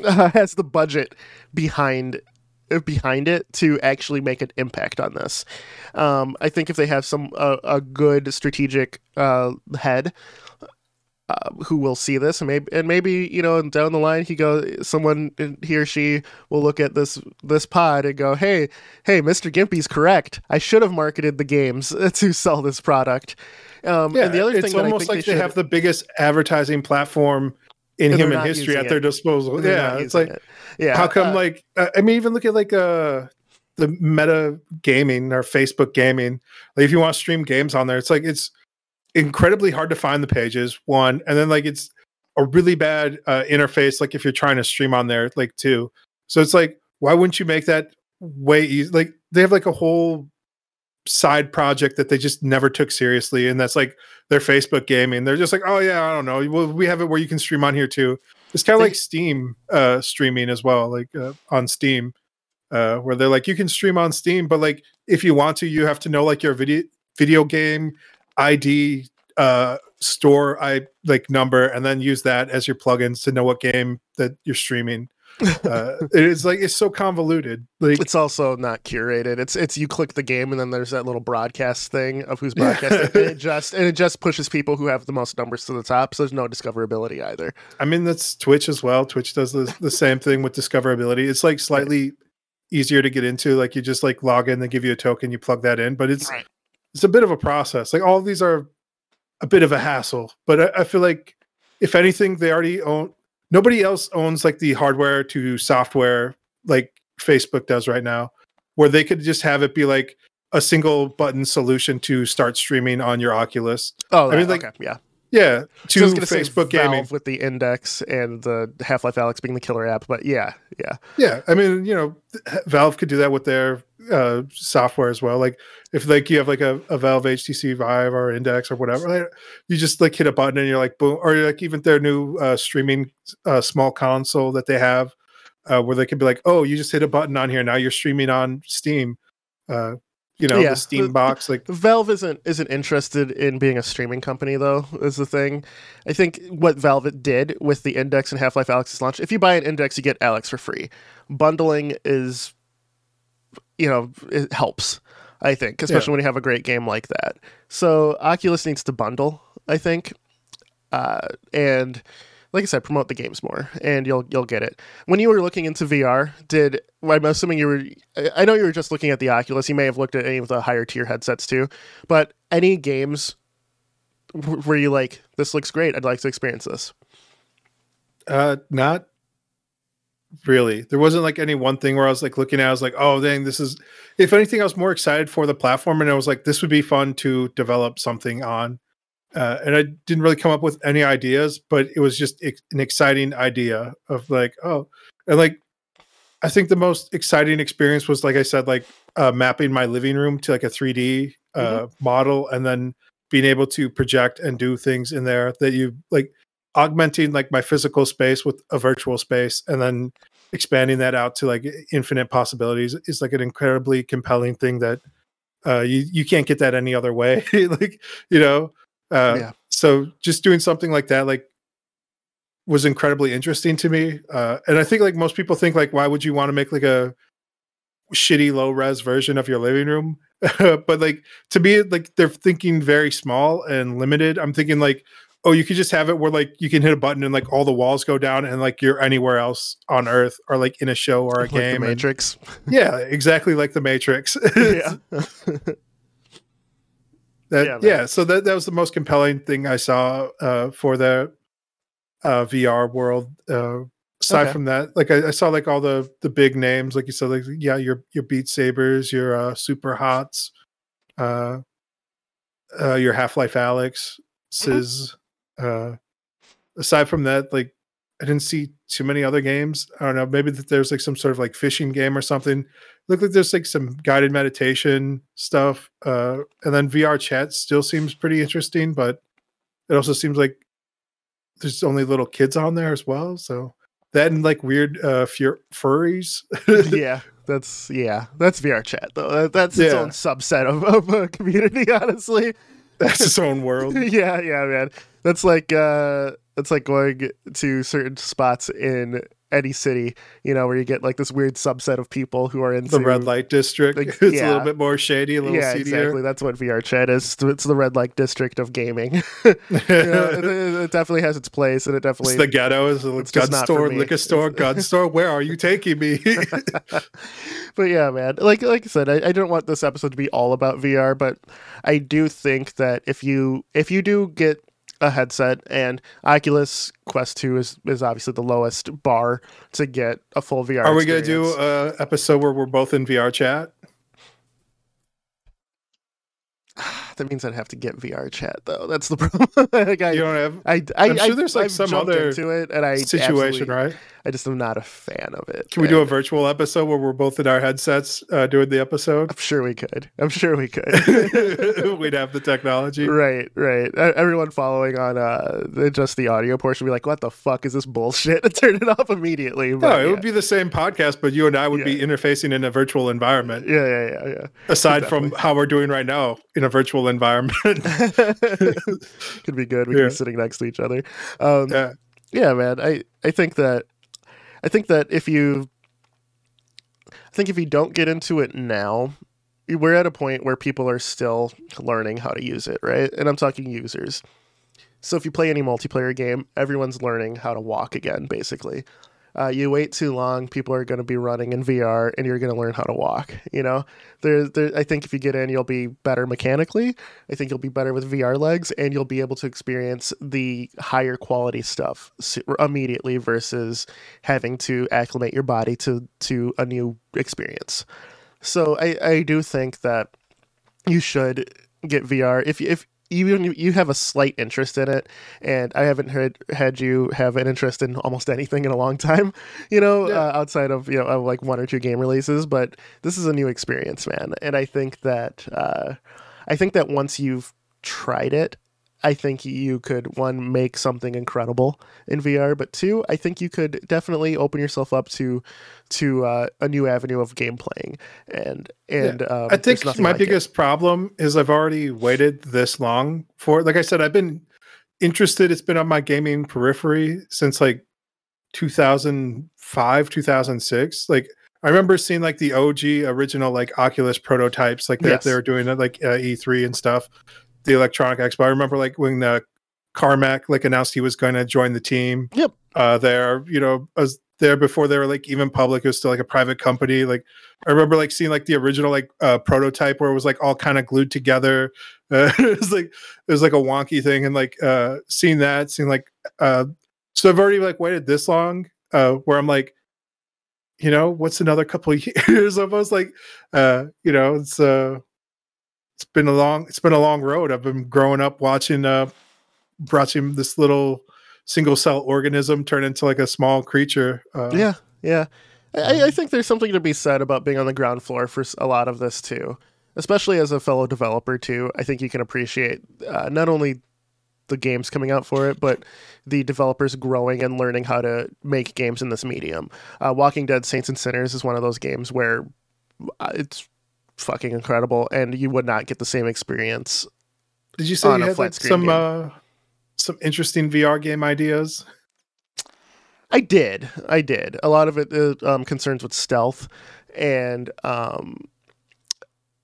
uh, *laughs* has the budget behind uh, behind it to actually make an impact on this. Um, I think if they have some uh, a good strategic uh, head. Uh, who will see this and maybe and maybe you know down the line he go someone he or she will look at this this pod and go hey hey Mr. Gimpy's correct I should have marketed the games *laughs* to sell this product um, Yeah, and the other it's thing that I almost think like they, they, should, have the biggest advertising platform in human history at it. their disposal. they're Yeah, it's like it. yeah how come uh, like uh, I mean even look at like uh the Meta gaming or Facebook gaming. Like if you want to stream games on there, it's like it's incredibly hard to find the pages. One, and then like it's a really bad uh, interface. Like if you're trying to stream on there, like two. So it's like why wouldn't you make that way easy? Like they have like a whole side project that they just never took seriously, and that's like their Facebook gaming. They're just like, oh yeah, I don't know. Well, we have it where you can stream on here too. It's kind of like Steam uh, streaming as well, like uh, on Steam, uh, where they're like, you can stream on Steam, but like if you want to, you have to know like your video video game ID uh, store I like number, and then use that as your plugins to know what game that you're streaming. Uh, it's like it's so convoluted. Like it's also not curated. It's it's you click the game and then there's that little broadcast thing of who's broadcasting. and it *laughs* just and it just pushes people who have the most numbers to the top. So there's no discoverability either. I mean, that's Twitch as well. Twitch does the, the same thing with discoverability. It's like slightly easier to get into. Like you just like log in, they give you a token, you plug that in, but it's Right. it's a bit of a process. Like all of these are a bit of a hassle. But I, I feel like if anything, they already own. Nobody else owns like the hardware to software like Facebook does right now, where they could just have it be like a single button solution to start streaming on your Oculus. Oh, I mean, like, okay, yeah. Yeah, So to say Facebook gaming. With the Index and the Half Life Alyx being the killer app, but yeah, yeah, Yeah, I mean, you know, Valve could do that with their uh, software as well. Like if like you have like a, a Valve HTC Vive or Index or whatever, like, you just like hit a button and you're like boom, or like even their new uh, streaming uh, small console that they have, uh, where they could be like, oh, you just hit a button on here, now you're streaming on Steam. You know, Yeah, the Steam box, like Valve isn't isn't interested in being a streaming company though. Is the thing. I think what Valve did with the Index and Half Life Alyx's launch. If you buy an Index, you get Alyx for free. Bundling is, you know, it helps. I think, especially when you have a great game like that. So Oculus needs to bundle. I think, uh, and like I said, promote the games more, and you'll you'll get it. When you were looking into VR, did I'm assuming you were? I- know you were just looking at the Oculus. You may have looked at any of the higher tier headsets too, but any games w- were you like, this looks great? I'd like to experience this. Uh, not really. There wasn't like any one thing where I was like looking at. I was like, oh dang, this is. If anything, I was more excited for the platform, and I was like, this would be fun to develop something on. Uh, and I didn't really come up with any ideas, but it was just ex- an exciting idea of like, oh, and like, I think the most exciting experience was like I said, like uh, mapping my living room to like a 3D uh, model, and then being able to project and do things in there that you like augmenting like my physical space with a virtual space and then expanding that out to like infinite possibilities is like an incredibly compelling thing that uh you you can't get that any other way *laughs* like you know uh Yeah. so just doing something like that like was incredibly interesting to me uh and i think like most people think like why would you want to make like a shitty low res version of your living room *laughs* but like to me like they're thinking very small and limited i'm thinking like oh you could just have it where like you can hit a button and like all the walls go down and like you're anywhere else on earth or like in a show or a like the game and- Matrix. yeah exactly like the matrix *laughs* *laughs* yeah. That Yeah, yeah, so that, that was the most compelling thing i saw uh for the uh vr world uh aside Okay. from that like I, I saw like all the the big names like you said like yeah your your beat sabers your uh super hots uh uh your half-life Alyx Mm-hmm. uh aside from that like I didn't see too many other games. I don't know. Maybe that there's like some sort of like fishing game or something. Look like there's like some guided meditation stuff. Uh, and then VR chat still seems pretty interesting, but it also seems like there's only little kids on there as well. So that and like weird uh fur- furries. *laughs* yeah, that's yeah, that's VR chat though. That- That's its Yeah. own subset of, of a community, *laughs* honestly. That's its own *laughs* world. yeah, yeah, man. That's like uh that's like going to certain spots in any city, you know, where you get like this weird subset of people who are in The red light district. like, *laughs* it's a little bit more shady, a little Yeah, seedier. exactly. That's what VR chat is. It's the red light district of gaming. *laughs* *laughs* you know, it, it definitely has its place, and it definitely It's the ghetto. It's a It's gun just not for store, liquor store, gun store. Where are you taking me? but yeah, man. Like like I said, I, I don't want this episode to be all about VR, but I do think that if you if you do get a headset and Oculus Quest 2 is, is obviously the lowest bar to get a full VR. are we gonna do a episode where we're both in VR chat? That means I'd have to get VR chat though. That's the *laughs* problem. like I, You don't have I, I, I'm sure I- there's, like, I've some other into it, and I situation, right? I just am not a fan of it. Can we do a virtual episode where we're both in our headsets uh, doing the episode? I'm sure we could. I'm sure we could. *laughs* We'd have the technology. Right, right. Everyone following on uh just the audio portion will be like, "What the fuck is this bullshit?" and *laughs* turn it off immediately. No, it yeah. would be the same podcast, but you and I would be interfacing in a virtual environment. Yeah, yeah, yeah, yeah. Aside from how we're doing right now in a virtual environment. *laughs* *laughs* could be good. We could be sitting next to each other. Um, yeah. yeah, man. I I think that I think that if you I think if you don't get into it now, we're at a point where people are still learning how to use it, right? And I'm talking users. So if you play any multiplayer game, everyone's learning how to walk again, basically. Uh, you wait too long, people are going to be running in VR, and you're going to learn how to walk. You know, there, there. I think if you get in, you'll be better mechanically. I think you'll be better with VR legs, and you'll be able to experience the higher quality stuff immediately versus having to acclimate your body to to a new experience. So I, I do think that you should get VR if if even you- you have a slight interest in it, and I haven't heard had you have an interest in almost anything in a long time, you know, Yeah. uh, outside of you know of like one or two game releases. But this is a new experience, man, and I think that uh, I think that once you've tried it. I think you could one make something incredible in VR, but two, I think you could definitely open yourself up to to uh, a new avenue of game playing, and and um, I think my like it. biggest problem is I've already waited this long for it. Like I said, I've been interested. It's been on my gaming periphery since like 2005, 2006. Like I remember seeing like the OG original like Oculus prototypes, like that Yes. they were doing at like uh, E3 and stuff, the Electronic Expo. I remember like when the Carmack like announced he was going to join the team. Yep. Uh, there, you know, I was there before they were like even public. It was still like a private company. Like I remember like seeing like the original like uh, prototype where it was like all kind of glued together. Uh, *laughs* it was like it was like a wonky thing, and like uh, seeing that, seeing like uh, so I've already like waited this long uh, where I'm like, you know, what's another couple *laughs* of years almost like, uh, you know, it's uh, it's been a long it's been a long road. I've been growing up watching uh, watching this little single cell organism turn into like a small creature. Uh, Yeah, yeah. I, I think there's something to be said about being on the ground floor for a lot of this too, especially as a fellow developer too. I think you can appreciate uh, not only the games coming out for it, but the developers growing and learning how to make games in this medium. Uh, Walking Dead: Saints and Sinners is one of those games where uh, it's fucking incredible, and you would not get the same experience. Did you say On you had like, some uh, some interesting VR game ideas? I did. I did. A lot of it uh, um, concerns with stealth, and um,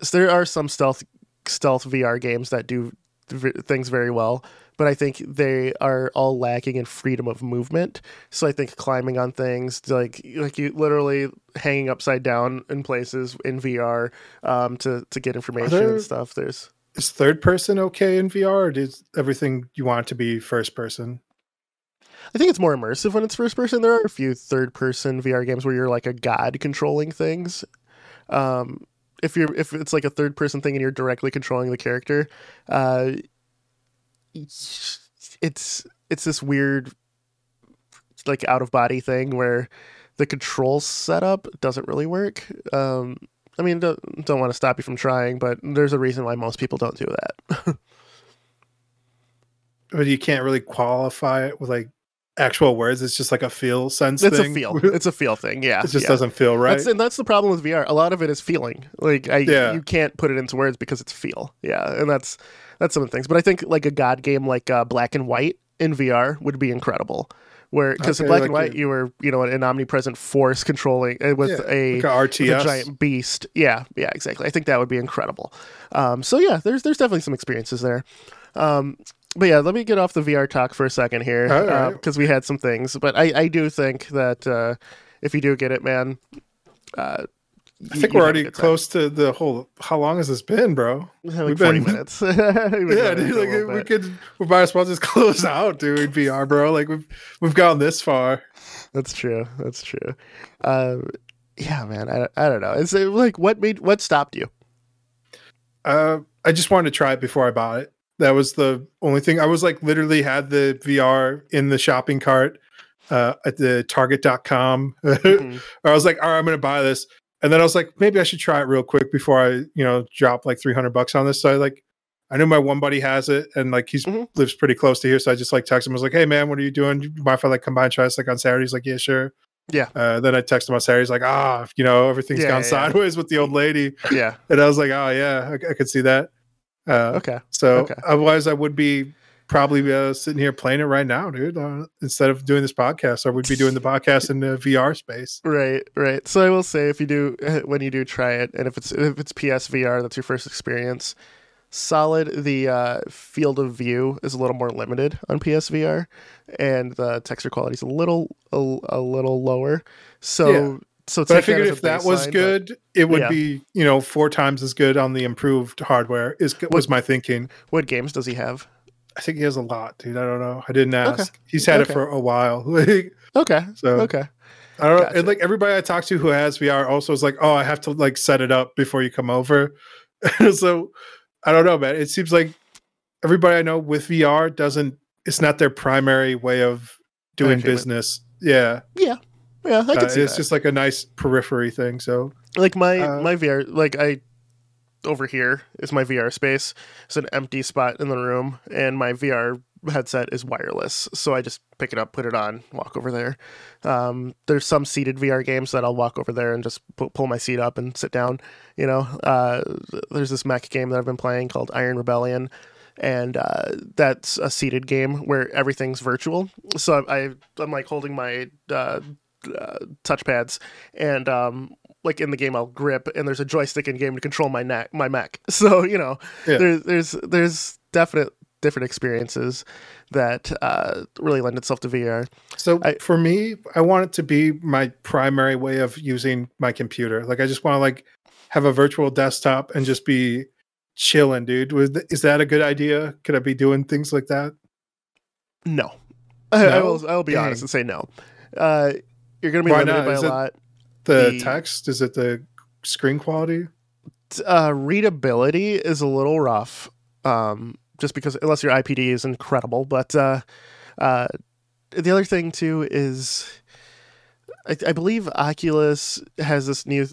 so there are some stealth stealth VR games that do v- things very well, but I think they are all lacking in freedom of movement. So I think climbing on things, like like you literally hanging upside down in places in VR um, to to get information there- and stuff. There's Is third person okay in VR, or does everything you want to be first person? I think it's more immersive when it's first person. There are a few third person VR games where you're like a god controlling things. Um, if you're if it's like a third person thing and you're directly controlling the character, uh, it's it's this weird like out of body thing where the control setup doesn't really work. Um, I mean, don't, don't want to stop you from trying, but there's a reason why most people don't do that. *laughs* but you can't really qualify it with like actual words. It's just like a feel sense it's thing. a feel. *laughs* It's a feel thing. Yeah, it just yeah. doesn't feel right. That's, and that's the problem with VR. A lot of it is feeling. Like I, Yeah. you can't put it into words because it's feel. Yeah, and that's that's some of the things. But I think like a god game like uh, Black and White in VR would be incredible. Where because in Okay, Black like and White you were you know an omnipresent force controlling uh, with Yeah, a like a RTS. with a giant beast. Yeah, yeah, exactly. I think that would be incredible. Um, so yeah, there's there's definitely some experiences there. Um, but yeah, let me get off the VR talk for a second here because right. we had some things. But I, I do think that uh, if you do get it, man, uh, I think we're already close to the whole. How long has this been, bro? *laughs* Like We've 40 been- minutes. *laughs* We've been *laughs* yeah, dude. it for a Like we bit. could, we might as well just close out, dude. VR, bro. Like we've we've gone this far. That's true. That's true. Um, yeah, man. I, I don't know. Is it like what made what stopped you? Uh, I just wanted to try it before I bought it. That was the only thing. I was like literally had the VR in the shopping cart uh, at the Target.com. Mhm. *laughs* I was like, all right, I'm gonna buy this. And then I was like, maybe I should try it real quick before I, you know, drop like 300 bucks on this. So I like, I knew my one buddy has it and like he's Mhm. lives pretty close to here. So I just like texted him. I was like, hey man, what are you doing? Do You mind if I like come by and try this like on Saturday? He's like, yeah, sure. Yeah. Uh, then I texted him on Saturday. He's like, ah, you know, everything's Yeah, gone yeah, yeah. sideways with the old lady. yeah. And I was like, oh yeah, I, I could see that. Uh, Okay. so okay. otherwise, I would be probably uh, sitting here playing it right now, dude. Uh, instead of doing this podcast, I would be doing the podcast in the VR space. Right. Right. So I will say, if you do *laughs* when you do try it, and if it's if it's PSVR, that's your first experience. Solid. The uh, field of view is a little more limited on PSVR, and the texture quality is a little a, a little lower. So. So But I figured a if that was good, it would Yeah. be you know four times as good on the improved hardware. Is was my thinking. what games does he have? I think he has a lot, dude. I don't know. I didn't Okay. ask. He's had Okay. it for a while. *laughs* Like, Okay. so Okay. I don't know. Gotcha. And like everybody I talk to who has VR also is like, oh, I have to like set it up before you come over. *laughs* so I don't know, man. It seems like everybody I know with VR doesn't. It's not their primary way of doing business. Yeah, Yeah. Yeah. I Uh, see it's that. just like a nice periphery thing. So like my Uh, my VR like I over here is my VR space. It's an empty spot in the room and my VR headset is wireless. So I just pick it up, put it on, walk over there. Um, there's some seated VR games that I'll walk over there and just pu- pull my seat up and sit down, you know. Uh, there's this mech game that I've been playing called Iron Rebellion and uh, that's a seated game where everything's virtual. So I, I I'm like holding my uh, uh, touchpads and um, like in the game I'll grip and there's a joystick in game to control my neck my mech. *laughs* So you know Yeah. there's there's there's definite different experiences that uh, really lend itself to VR. So I- for me, I want it to be my primary way of using my computer. Like I just want to like have a virtual desktop and just be chilling, dude. Is that a good idea? Could I be doing things like that? No, *laughs* I No? will I will be Dang. honest and say no. Uh, you're gonna be Why limited not? by Is a lot. The, The- text is it the screen quality? uh, readability is a little rough, um, just because unless your IPD is incredible. But uh, uh, the other thing too is, I, I believe Oculus has this new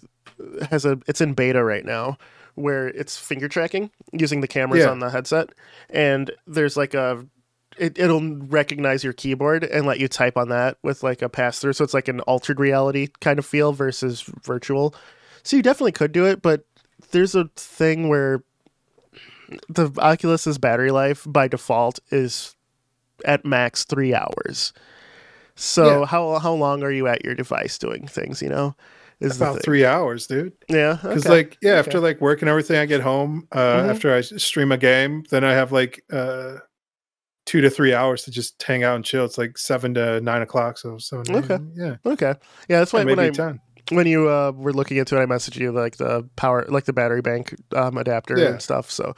has a it's in beta right now where it's finger tracking using the cameras Yeah. on the headset, and there's like a it, it'll recognize your keyboard and let you type on that with like a pass through. So it's like an altered reality kind of feel versus virtual. So you definitely could do it, but there's a thing where the Oculus's battery life by default is at max three hours. So Yeah. how how long are you at your device doing things? You know, is About three hours, dude. Yeah, Because okay. like, yeah, Okay. after like work and everything, I get home. Uh, Mhm. After I stream a game, then I have like uh, two to three hours to just hang out and chill. It's like seven to nine o'clock. So seven. to Okay. nine, yeah. okay, yeah, that's why when I ten. when you uh, were looking into it, I messaged you like the power, like the battery bank um, adapter Yeah. and stuff. So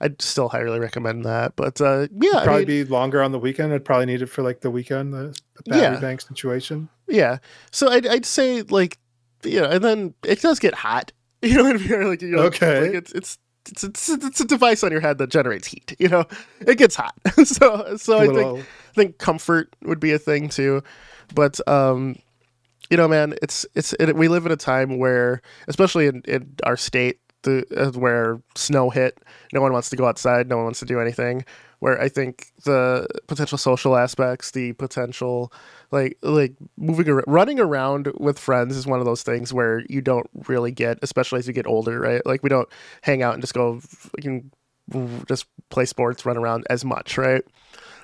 I'd still highly recommend that. But uh, yeah, I probably mean, be longer on the weekend. I'd probably need it for like the weekend, the, the battery Yeah. bank situation. yeah. So I'd, I'd say like yeah, and then it does get hot. *laughs* You know, what I mean? like you know, Okay. like it's it's. It's, it's, it's a device on your head that generates heat. You know, it gets hot. *laughs* so so I think I think comfort would be a thing too. but um, you know, man, it's it's it, we live in a time where, especially in, in our state, the uh, where snow hit, no one wants to go outside, no one wants to do anything. Where I think the potential social aspects, the potential like like moving around, running around with friends is one of those things where you don't really get, especially as you get older, right? Like we don't hang out and just go, you can just play sports, run around as much, right?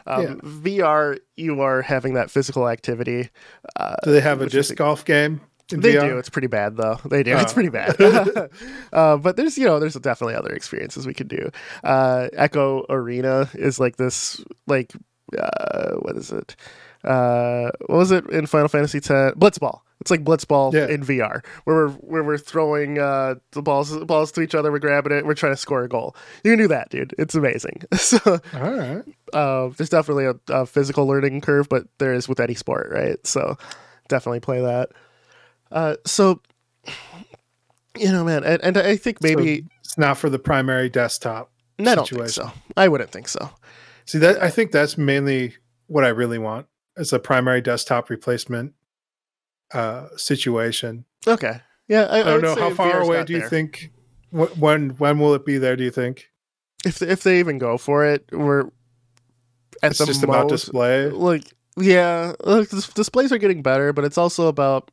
Um, Yeah. VR, you are having that physical activity. Uh, Do they have a disc golf game? They VR? do. It's pretty bad though. They do. It's Oh. pretty bad. *laughs* uh, but there's you know there's definitely other experiences we could do. Uh, Echo Arena is like this like uh, what is it? Uh, what was it in Final Fantasy X? Blitzball. It's like Blitzball Yeah. in VR, where we're where we're throwing uh, the balls balls to each other, we're grabbing it, we're trying to score a goal. You can do that, dude. It's amazing. *laughs* so All right. uh, there's definitely a, a physical learning curve, but there is with any sport, right? So definitely play that. Uh, so you know, man, and, and I think maybe it's not for the primary desktop. I don't think situation. so. I wouldn't think so. See that I think that's mainly what I really want is a primary desktop replacement uh, situation. Okay, yeah, I, I don't know how far VR's away do you there. think wh- when when will it be there? Do you think if if they even go for it, we're at it's the just about display? like yeah dis- displays are getting better but it's also about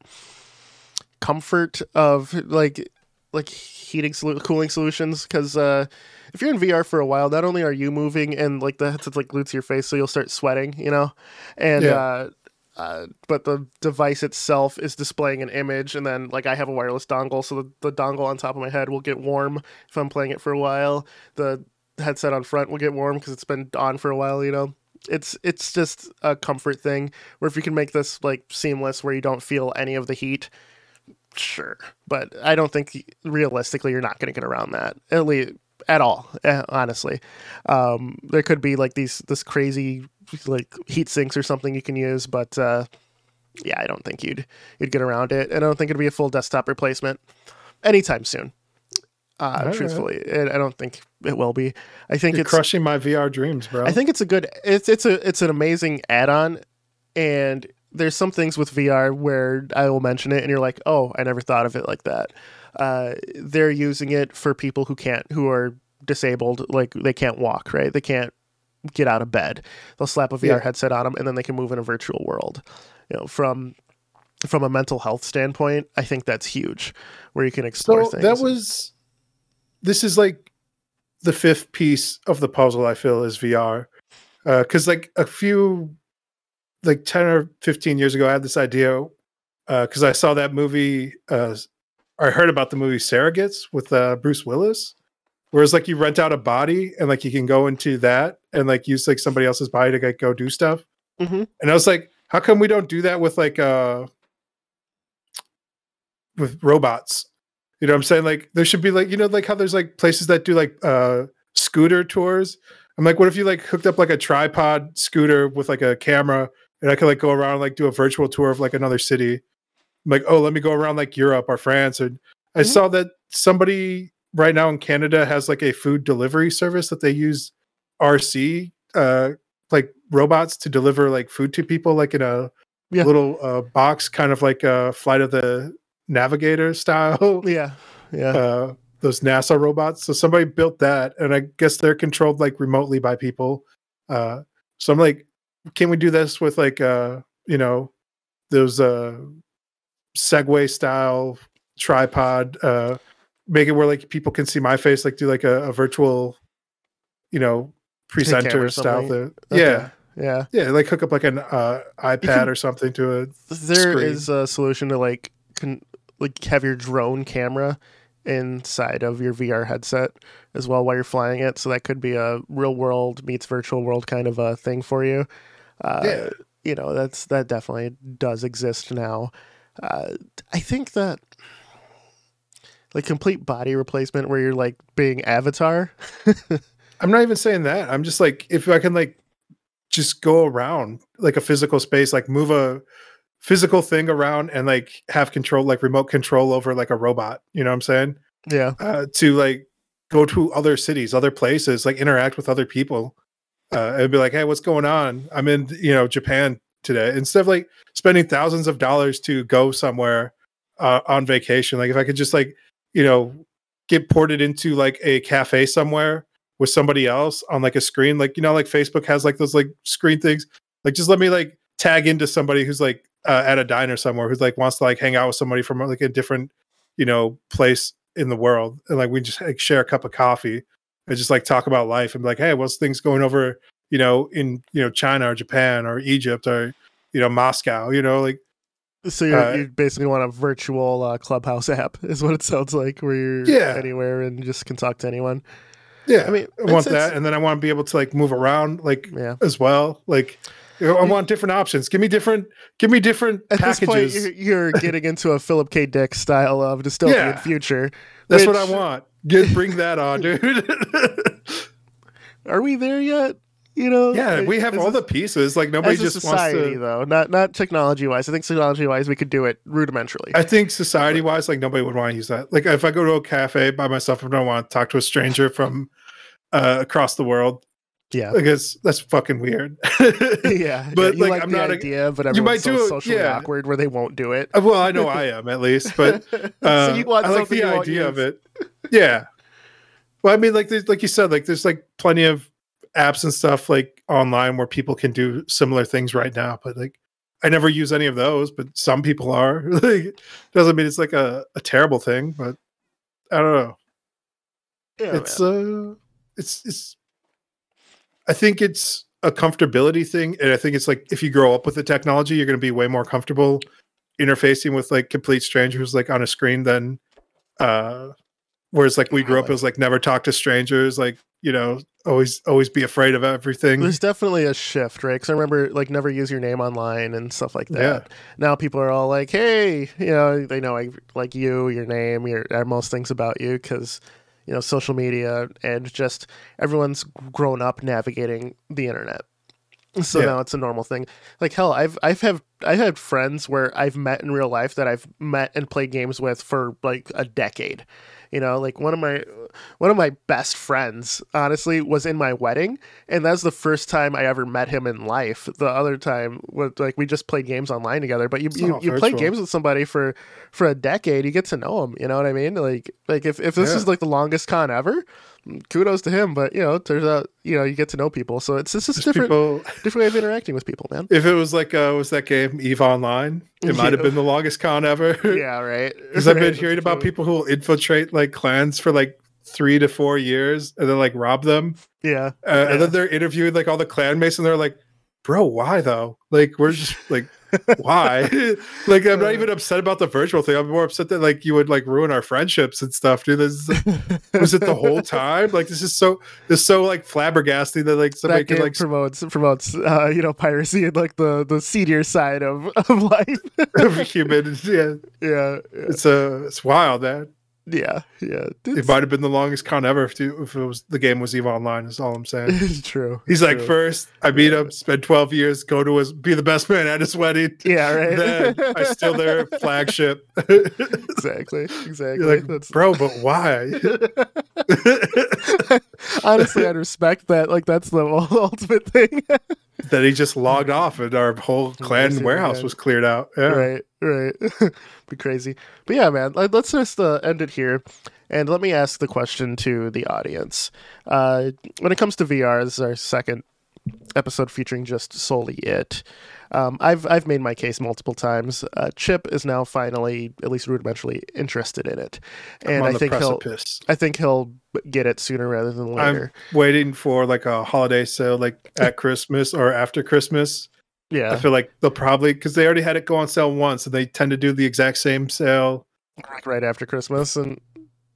comfort of like like heating solu- cooling solutions because uh if you're in vr for a while not only are you moving and like the headset's like glued to your face so you'll start sweating you know and Yeah. uh uh, but the device itself is displaying an image, and then like I have a wireless dongle, so the, the dongle on top of my head will get warm if I'm playing it for a while. The headset on front will get warm because it's been on for a while. You know, it's it's just a comfort thing. Where if you can make this like seamless, where you don't feel any of the heat, sure. But I don't think realistically you're not going to get around that at least at all. eh, Honestly, um, there could be like these this crazy like heat sinks or something you can use, but uh, yeah, I don't think you'd you'd get around it, and I don't think it'd be a full desktop replacement anytime soon. Uh, right. truthfully, I don't think it will be. I think You're it's crushing my VR dreams, bro. I think it's a good it's it's a it's an amazing add-on and there's some things with VR where I will mention it and you're like, "Oh, I never thought of it like that." Uh, they're using it for people who can't who are disabled, like they can't walk, right? They can't get out of bed. They'll slap a VR Yeah. headset on them and then they can move in a virtual world. You know, from from a mental health standpoint, I think that's huge where you can explore so things. that was this is like the fifth piece of the puzzle i feel is vr because like a few like 10 or 15 years ago i had this idea because i saw that movie uh or i heard about the movie surrogates with uh bruce willis whereas like you rent out a body and like you can go into that and like use like somebody else's body to like go do stuff Mhm. and i was like how come we don't do that with like uh with robots you know what I'm saying? Like there should be like, you know, like how there's like places that do like uh scooter tours. I'm like, what if you like hooked up like a tripod scooter with like a camera and I could like go around and like do a virtual tour of like another city. I'm like, oh, let me go around like Europe or France. And I Mhm. saw that somebody right now in Canada has like a food delivery service that they use RC uh like robots to deliver like food to people like in a Yeah. little uh box kind of like a flight of the navigator style *laughs* yeah. Yeah. uh, those NASA robots. So somebody built that, and I guess they're controlled like remotely by people. Uh, so I'm like, can we do this with like uh, you know those uh, Segway style tripod? Uh, make it where like people can see my face, like do like a, a virtual, you know, presenter style thing. Yeah. Okay. Yeah. Yeah, like hook up like an uh, iPad can- *laughs* or something to it. There screen. is a solution to like can like have your drone camera inside of your VR headset as well while you're flying it. So that could be a real world meets virtual world kind of a thing for you. Uh, Yeah. You know, that's that definitely does exist now. Uh, I think that like complete body replacement where you're like being Avatar. *laughs* I'm not even saying that. I'm just like if I can like just go around like a physical space, like move a physical thing around and like have control, like remote control over like a robot. You know what I'm saying? Yeah. Uh, to like go to other cities, other places, like interact with other people, uh, and be like, hey, what's going on? I'm in you know Japan today. Instead of like spending thousands of dollars to go somewhere uh, on vacation, like if I could just like you know get ported into like a cafe somewhere with somebody else on like a screen, like you know, like Facebook has like those like screen things. Like just let me like tag into somebody who's like uh, at a diner somewhere who's like wants to like hang out with somebody from like a different you know place in the world, and like we just like share a cup of coffee and just like talk about life and be like, hey, what's things going over you know in you know China or Japan or Egypt or you know Moscow, you know like So you Uh, you basically want a virtual uh, clubhouse *laughs* app, is what it sounds like, where you're Yeah. anywhere and just can talk to anyone. yeah, I mean, I want that, and then I want to be able to like move around like Yeah. as well, like. I want different options. Give me different. Give me different At packages. this point, you're, you're getting into a Philip K. Dick style of dystopian Yeah. future. That's what I want. Get bring that on, dude. *laughs* Are we there yet? You know, yeah, we have all a- the pieces. Like nobody just wants to society, to. though, not not technology wise. I think technology wise, we could do it rudimentarily. I think society wise, like nobody would want to use that. Like if I go to a cafe by myself, I don't want to talk to a stranger from uh, across the world. Yeah, I guess that's fucking weird. *laughs* yeah. but, yeah, like, like I'm not a- idea, but you might so do it, socially yeah. awkward where they won't do it. Uh, well, I know I am at least, but *laughs* so uh, you want I like the idea of it. Yeah. Well, I mean, like like you said, like there's like plenty of apps and stuff like online where people can do similar things right now. But like, I never use any of those, but some people are. *laughs* like, doesn't mean it's like a, a terrible thing, but I don't know. Yeah, it's man. uh, it's it's. I think it's a comfortability thing, and I think it's like if you grow up with the technology, you're going to be way more comfortable interfacing with like complete strangers like on a screen than uh whereas like we grew up as like never talk to strangers like you know always always be afraid of everything There's definitely a shift, right? Because I remember like never use your name online and stuff like that. Yeah. Now people are all like, "Hey, you know, they know like, like you, your name, your most things about you," because you know social media and just everyone's grown up navigating the internet. So Yeah. now it's a normal thing. Like hell, I've I've have I've had friends where I've met in real life that I've met and played games with for like a decade. You know, like one of my one of my best friends, honestly, was in my wedding, and that's the first time I ever met him in life. The other time was like we just played games online together. But you you, Oh, you play games with somebody for for a decade, you get to know them. You know what I mean? Like like if if this Yeah. is like the longest con ever, kudos to him. But you know, turns out you know you get to know people, so it's it's just There's different people different way of interacting with people, man. if it was like uh was that game eve online it might have been the longest con ever *laughs* yeah, right. because *laughs* i've been hearing about people who will infiltrate like clans for like three to four years and then like rob them. Yeah, uh, and then they're interviewing like all the clan mates and they're like bro why though? Like we're just like why? *laughs* Like i'm not even upset about the virtual thing. I'm more upset that like you would like ruin our friendships and stuff dude. This is, was it the whole *laughs* time? Like this is so this is so like flabbergasting that like somebody that could like promotes promotes uh, you know piracy and like the the seedier side of of life. *laughs* of human yeah. Yeah, yeah, it's uh it's wild man yeah, yeah. it might have been the longest con ever if, if it was the game was eve online is all i'm saying *laughs* it's true. he's it's like first i meet him spend 12 years go to his be the best man at his wedding *laughs* yeah, right. then I steal their *laughs* flagship. exactly, exactly. You're like, That's bro, but why? honestly, I'd respect that. Like that's the ultimate thing. Then he just logged off and our whole clan warehouse man. was cleared out. Yeah. right, right. *laughs* Be crazy. But yeah, man. Let's just uh, end it here. And let me ask the question to the audience. Uh, when it comes to VR, this is our second episode featuring just solely it. Um, I've I've made my case multiple times. Uh, Chip is now finally, at least rudimentarily, interested in it, and I think he'll. I think he'll get it sooner rather than later. I'm waiting for like a holiday sale, like at Christmas or after Christmas. Yeah, I feel like they'll probably because they already had it go on sale once, and they tend to do the exact same sale right after Christmas, and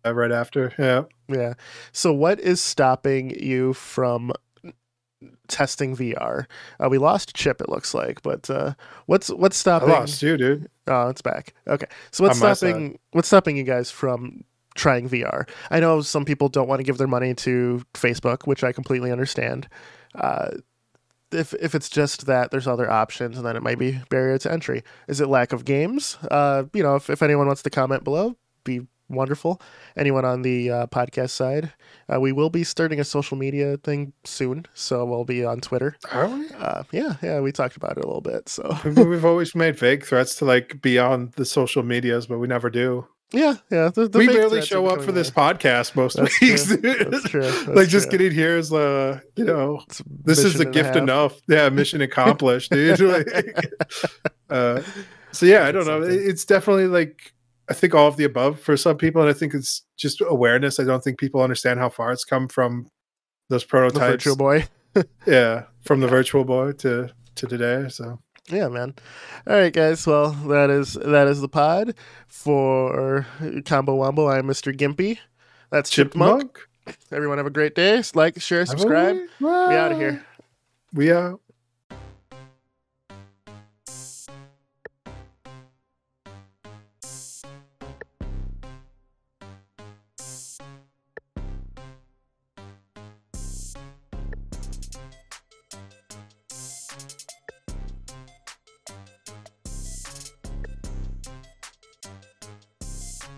uh, right after. Yeah, Yeah. So, what is stopping you from testing VR? Uh, we lost Chip, it looks like, but uh, what's what's I stopping? lost you, dude. Oh, it's back. Okay. So, what's On stopping? What's stopping you guys from trying VR? I know some people don't want to give their money to Facebook, which I completely understand. Uh, if if it's just that there's other options, and then it might be barrier to entry. Is it lack of games? Uh, you know, if, if anyone wants to comment below, be wonderful. Anyone on the uh, podcast side, uh, we will be starting a social media thing soon, so we'll be on Twitter. Are we? Uh, yeah, yeah, we talked about it a little bit. So We've always made vague threats to like be on the social medias, but we never do. yeah, yeah. The, the we barely show up for this podcast most That's weeks. true. That's *laughs* true. like That's just true. getting here is uh you know It's this is the a gift enough yeah mission *laughs* accomplished dude *laughs* Like, uh so yeah i don't know Something. It's definitely like i think all of the above for some people and i think it's just awareness i don't think people understand how far it's come from those The prototypes virtual boy. *laughs* yeah from the virtual boy to to today so Yeah, man. All right, guys. Well, that is that is the pod for Combo Wombo. I'm Mr. Gimpy. That's Chipmunk. chipmunk Everyone have a great day. Like, share, subscribe. we out of here. we out